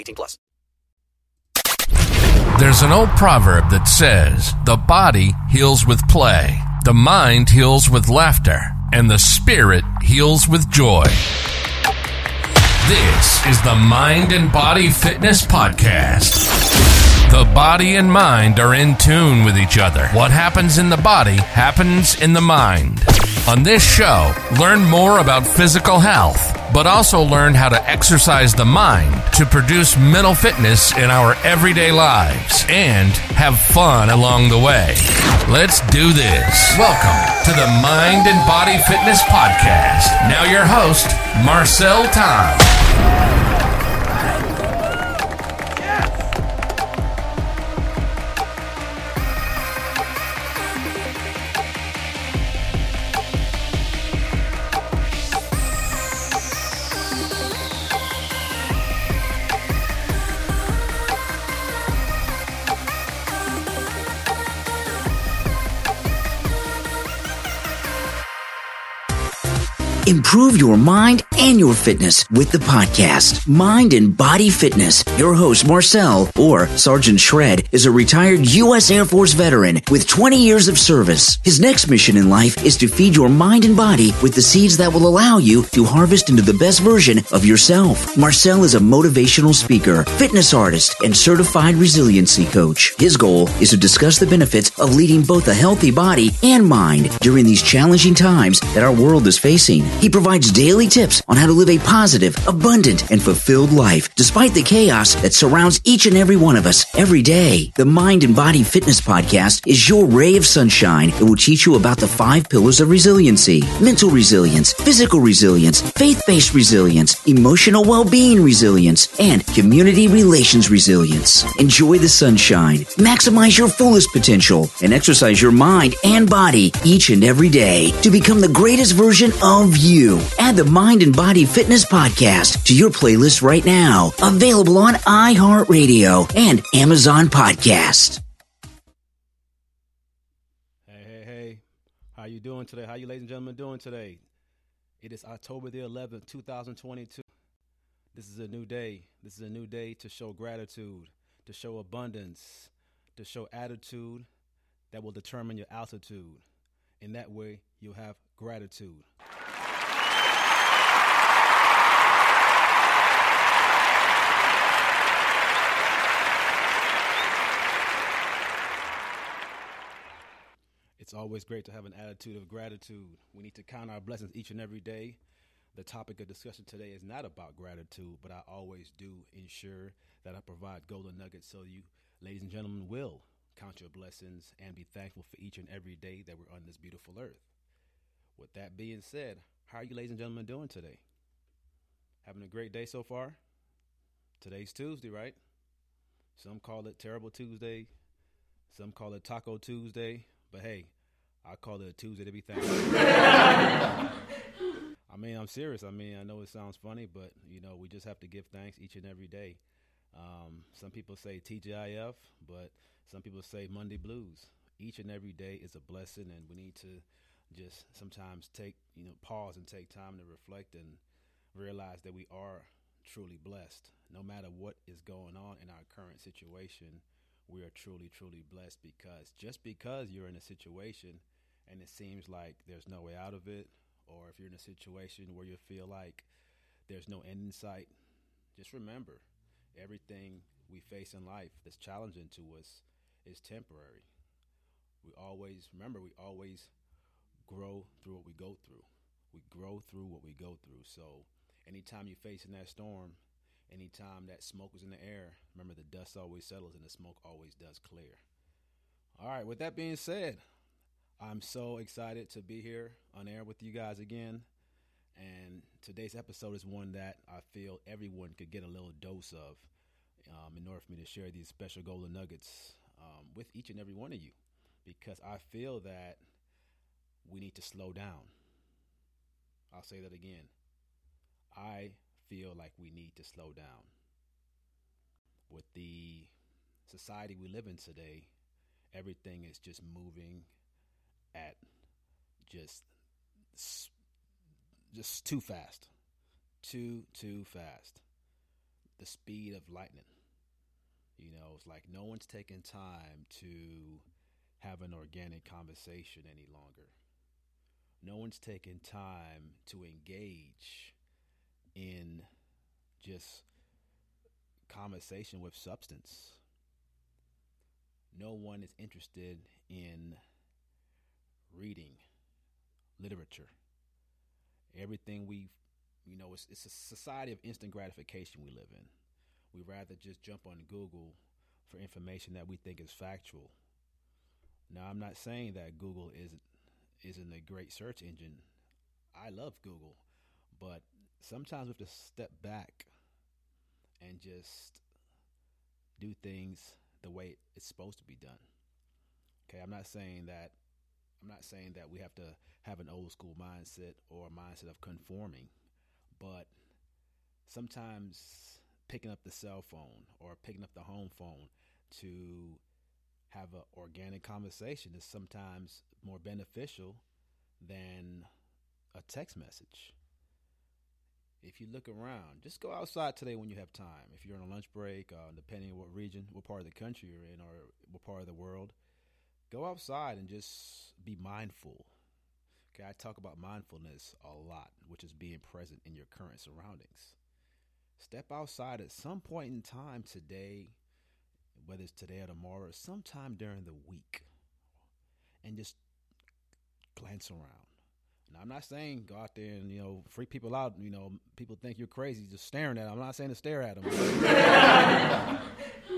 18 plus. There's an old proverb that says, the body heals with play, the mind heals with laughter, and the spirit heals with joy. This is the Mind and Body Fitness Podcast. The body and mind are in tune with each other. What happens in the body happens in the mind. On this show, learn more about physical health, but also learn how to exercise the mind to produce mental fitness in our everyday lives and have fun along the way. Let's do this. Welcome to the Mind and Body Fitness Podcast. Now, your host, Marcel Tom. Improve your mind and your fitness with the podcast, Mind and Body Fitness. Your host, Marcel, or Sergeant Shred, is a retired U.S. Air Force veteran with 20 years of service. His next mission in life is to feed your mind and body with the seeds that will allow you to harvest into the best version of yourself. Marcel is a motivational speaker, fitness artist, and certified resiliency coach. His goal is to discuss the benefits of leading both a healthy body and mind during these challenging times that our world is facing. He provides daily tips on how to live a positive, abundant, and fulfilled life despite the chaos that surrounds each and every one of us every day. The Mind and Body Fitness Podcast is your ray of sunshine that will teach you about the five pillars of resiliency mental resilience, physical resilience, faith based resilience, emotional well being resilience, and community relations resilience. Enjoy the sunshine, maximize your fullest potential, and exercise your mind and body each and every day to become the greatest version of you. Add the Mind and Body Fitness Podcast to your playlist right now. Available on iHeartRadio and Amazon Podcast. Hey, hey, hey. How you doing today? How you ladies and gentlemen doing today? It is October the 11th, 2022. This is a new day. This is a new day to show gratitude, to show abundance, to show attitude that will determine your altitude. In that way, you'll have gratitude. Always great to have an attitude of gratitude. We need to count our blessings each and every day. The topic of discussion today is not about gratitude, but I always do ensure that I provide golden nuggets so you, ladies and gentlemen, will count your blessings and be thankful for each and every day that we're on this beautiful earth. With that being said, how are you, ladies and gentlemen, doing today? Having a great day so far? Today's Tuesday, right? Some call it Terrible Tuesday, some call it Taco Tuesday, but hey, I call it a Tuesday to be thankful. I mean, I'm serious. I mean, I know it sounds funny, but you know, we just have to give thanks each and every day. Um, some people say TGIF, but some people say Monday blues. Each and every day is a blessing, and we need to just sometimes take, you know, pause and take time to reflect and realize that we are truly blessed. No matter what is going on in our current situation, we are truly, truly blessed because just because you're in a situation and it seems like there's no way out of it, or if you're in a situation where you feel like there's no end in sight, just remember everything we face in life that's challenging to us is temporary. We always remember we always grow through what we go through. We grow through what we go through. So anytime you're facing that storm, anytime that smoke is in the air, remember the dust always settles and the smoke always does clear. All right, with that being said, I'm so excited to be here on air with you guys again. And today's episode is one that I feel everyone could get a little dose of um, in order for me to share these special golden nuggets um, with each and every one of you. Because I feel that we need to slow down. I'll say that again. I feel like we need to slow down. With the society we live in today, everything is just moving at just just too fast. Too too fast. The speed of lightning. You know, it's like no one's taking time to have an organic conversation any longer. No one's taking time to engage in just conversation with substance. No one is interested in reading literature. Everything we, you know, it's, it's a society of instant gratification we live in. We rather just jump on Google for information that we think is factual. Now, I'm not saying that Google isn't isn't a great search engine. I love Google, but sometimes we have to step back and just do things the way it's supposed to be done. Okay, I'm not saying that I'm not saying that we have to have an old school mindset or a mindset of conforming, but sometimes picking up the cell phone or picking up the home phone to have an organic conversation is sometimes more beneficial than a text message. If you look around, just go outside today when you have time. If you're on a lunch break, uh, depending on what region, what part of the country you're in, or what part of the world, go outside and just be mindful. Okay, I talk about mindfulness a lot, which is being present in your current surroundings. Step outside at some point in time today, whether it's today or tomorrow, or sometime during the week, and just glance around. Now, I'm not saying go out there and you know freak people out. You know, people think you're crazy just staring at them. I'm not saying to stare at them.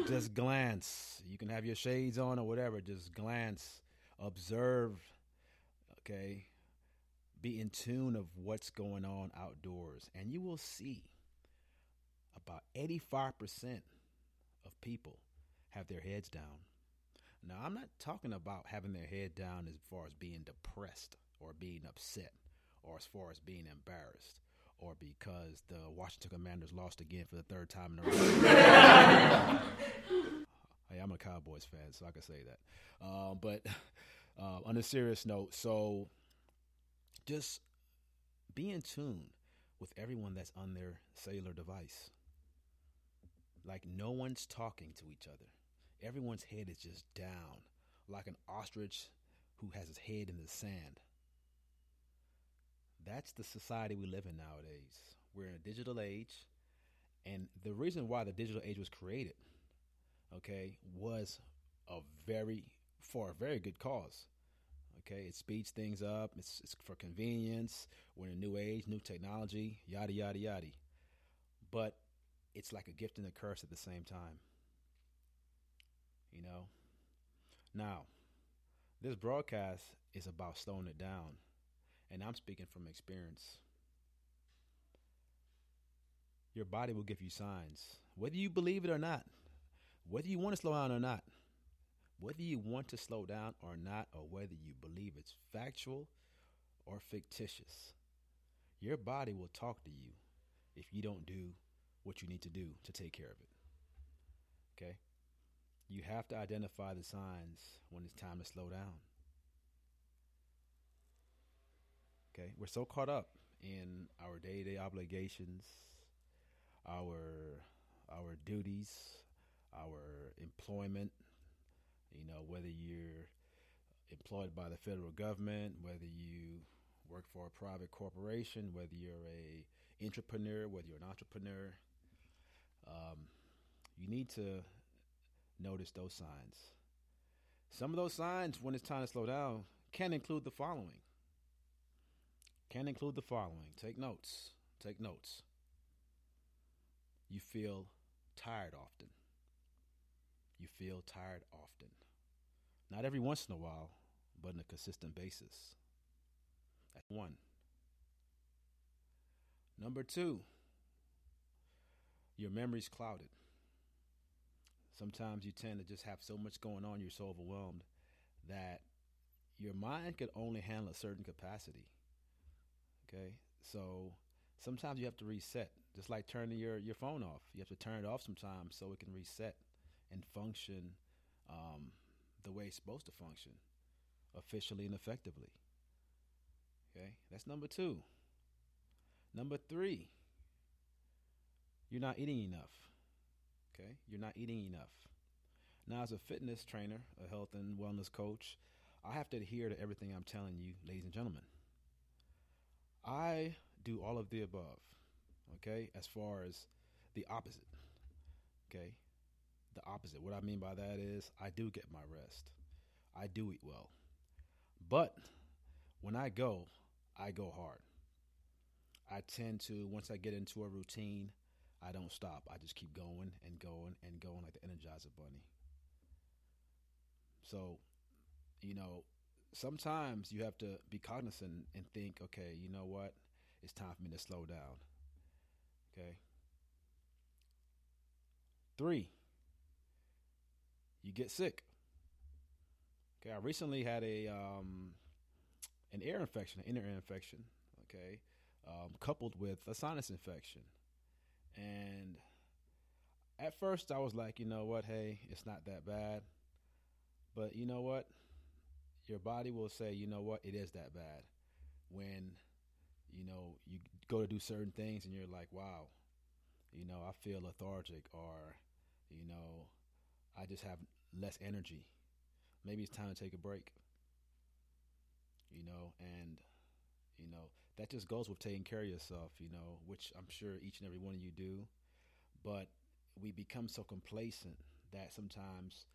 just glance. You can have your shades on or whatever. Just glance, observe. Okay, be in tune of what's going on outdoors, and you will see about 85% of people have their heads down. Now, I'm not talking about having their head down as far as being depressed or being upset or as far as being embarrassed or because the Washington Commanders lost again for the third time in a row. hey, I'm a Cowboys fan, so I can say that. Uh, but uh, on a serious note, so just be in tune with everyone that's on their cellular device. Like no one's talking to each other. Everyone's head is just down, like an ostrich who has his head in the sand. That's the society we live in nowadays. We're in a digital age, and the reason why the digital age was created, okay, was a very for a very good cause. Okay, it speeds things up. It's, it's for convenience. We're in a new age, new technology, yada yada yada. But it's like a gift and a curse at the same time. You know. Now, this broadcast is about slowing it down and I'm speaking from experience. Your body will give you signs, whether you believe it or not, whether you want to slow down or not, whether you want to slow down or not, or whether you believe it's factual or fictitious. Your body will talk to you if you don't do what you need to do to take care of it. Okay? You have to identify the signs when it's time to slow down. Okay, we're so caught up in our day-to-day obligations, our our duties, our employment. You know, whether you're employed by the federal government, whether you work for a private corporation, whether you're a entrepreneur, whether you're an entrepreneur, um, you need to notice those signs. Some of those signs, when it's time to slow down, can include the following. Can include the following. Take notes. Take notes. You feel tired often. You feel tired often. Not every once in a while, but on a consistent basis. That's one. Number two, your memory's clouded. Sometimes you tend to just have so much going on, you're so overwhelmed that your mind could only handle a certain capacity. Okay? So sometimes you have to reset, just like turning your, your phone off. You have to turn it off sometimes so it can reset and function um, the way it's supposed to function, officially and effectively. Okay? That's number two. Number three, you're not eating enough. Okay? You're not eating enough. Now, as a fitness trainer, a health and wellness coach, I have to adhere to everything I'm telling you, ladies and gentlemen. I do all of the above, okay, as far as the opposite, okay? The opposite. What I mean by that is I do get my rest, I do eat well. But when I go, I go hard. I tend to, once I get into a routine, I don't stop. I just keep going and going and going like the Energizer Bunny. So, you know, sometimes you have to be cognizant and think, okay, you know what? It's time for me to slow down. Okay. Three, you get sick. Okay, I recently had a um, an ear infection, an inner ear infection. Okay, um, coupled with a sinus infection, and at first I was like, you know what? Hey, it's not that bad. But you know what? Your body will say, you know what? It is that bad. When you know you go to do certain things and you're like, wow, you know, I feel lethargic, or you know, I just have less energy. Maybe it's time to take a break. You know, and you know that just goes with taking care of yourself. You know, which I'm sure each and every one of you do, but we become so complacent that sometimes,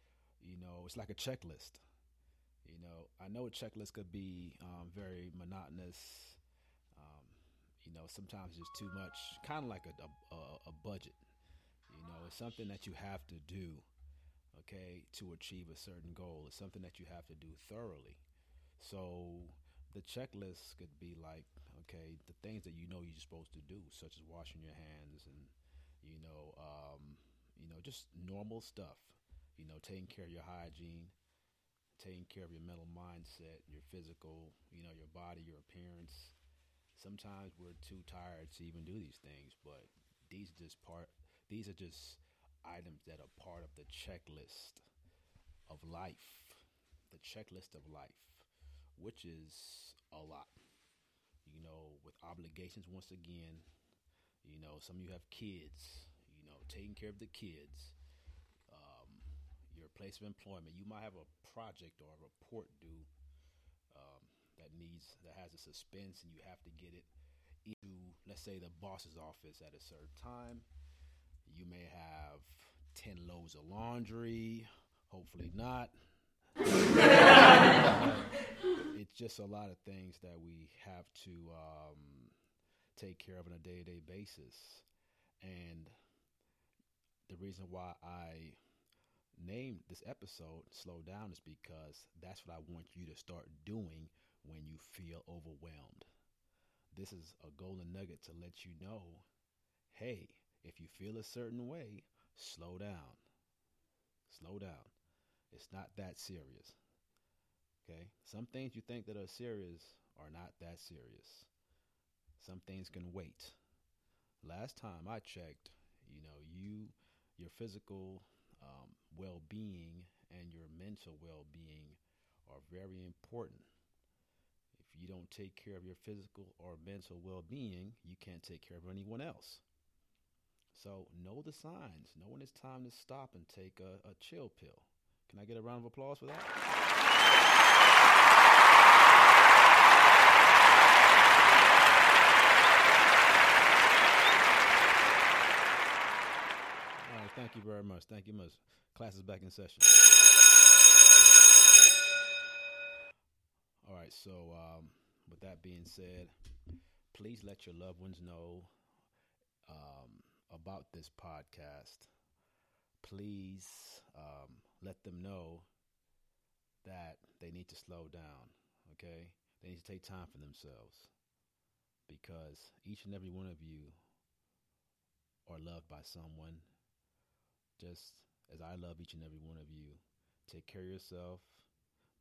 you know, it's like a checklist. You know, I know a checklist could be um, very monotonous. Um, you know, sometimes it's too much, kind of like a, a, a budget. You know, it's something that you have to do, okay, to achieve a certain goal. It's something that you have to do thoroughly. So the checklist could be like, okay, the things that you know you're supposed to do, such as washing your hands and, you know, um, you know, just normal stuff. You know, taking care of your hygiene, taking care of your mental mindset, your physical, you know, your body, your appearance. Sometimes we're too tired to even do these things, but these are just part these are just items that are part of the checklist of life. The checklist of life, which is a lot. You know, with obligations once again, you know, some of you have kids, you know, taking care of the kids place of employment, you might have a project or a report due um, that needs that has a suspense, and you have to get it into, let's say, the boss's office at a certain time. You may have ten loads of laundry. Hopefully not. it's just a lot of things that we have to um, take care of on a day-to-day basis, and the reason why I named this episode Slow Down is because that's what I want you to start doing when you feel overwhelmed. This is a golden nugget to let you know hey, if you feel a certain way, slow down. Slow down. It's not that serious. Okay? Some things you think that are serious are not that serious. Some things can wait. Last time I checked, you know, you your physical um, well being and your mental well being are very important. If you don't take care of your physical or mental well being, you can't take care of anyone else. So know the signs. Know when it's time to stop and take a, a chill pill. Can I get a round of applause for that? All right, thank Thank you much. Class is back in session. All right. So, um, with that being said, please let your loved ones know um, about this podcast. Please um, let them know that they need to slow down. Okay, they need to take time for themselves because each and every one of you are loved by someone just as I love each and every one of you. Take care of yourself.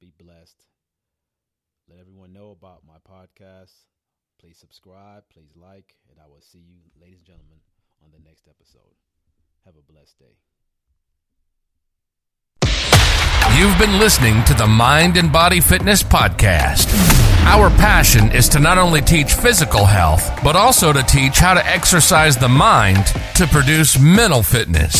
Be blessed. Let everyone know about my podcast. Please subscribe, please like, and I will see you, ladies and gentlemen, on the next episode. Have a blessed day. You've been listening to the Mind and Body Fitness Podcast. Our passion is to not only teach physical health, but also to teach how to exercise the mind to produce mental fitness.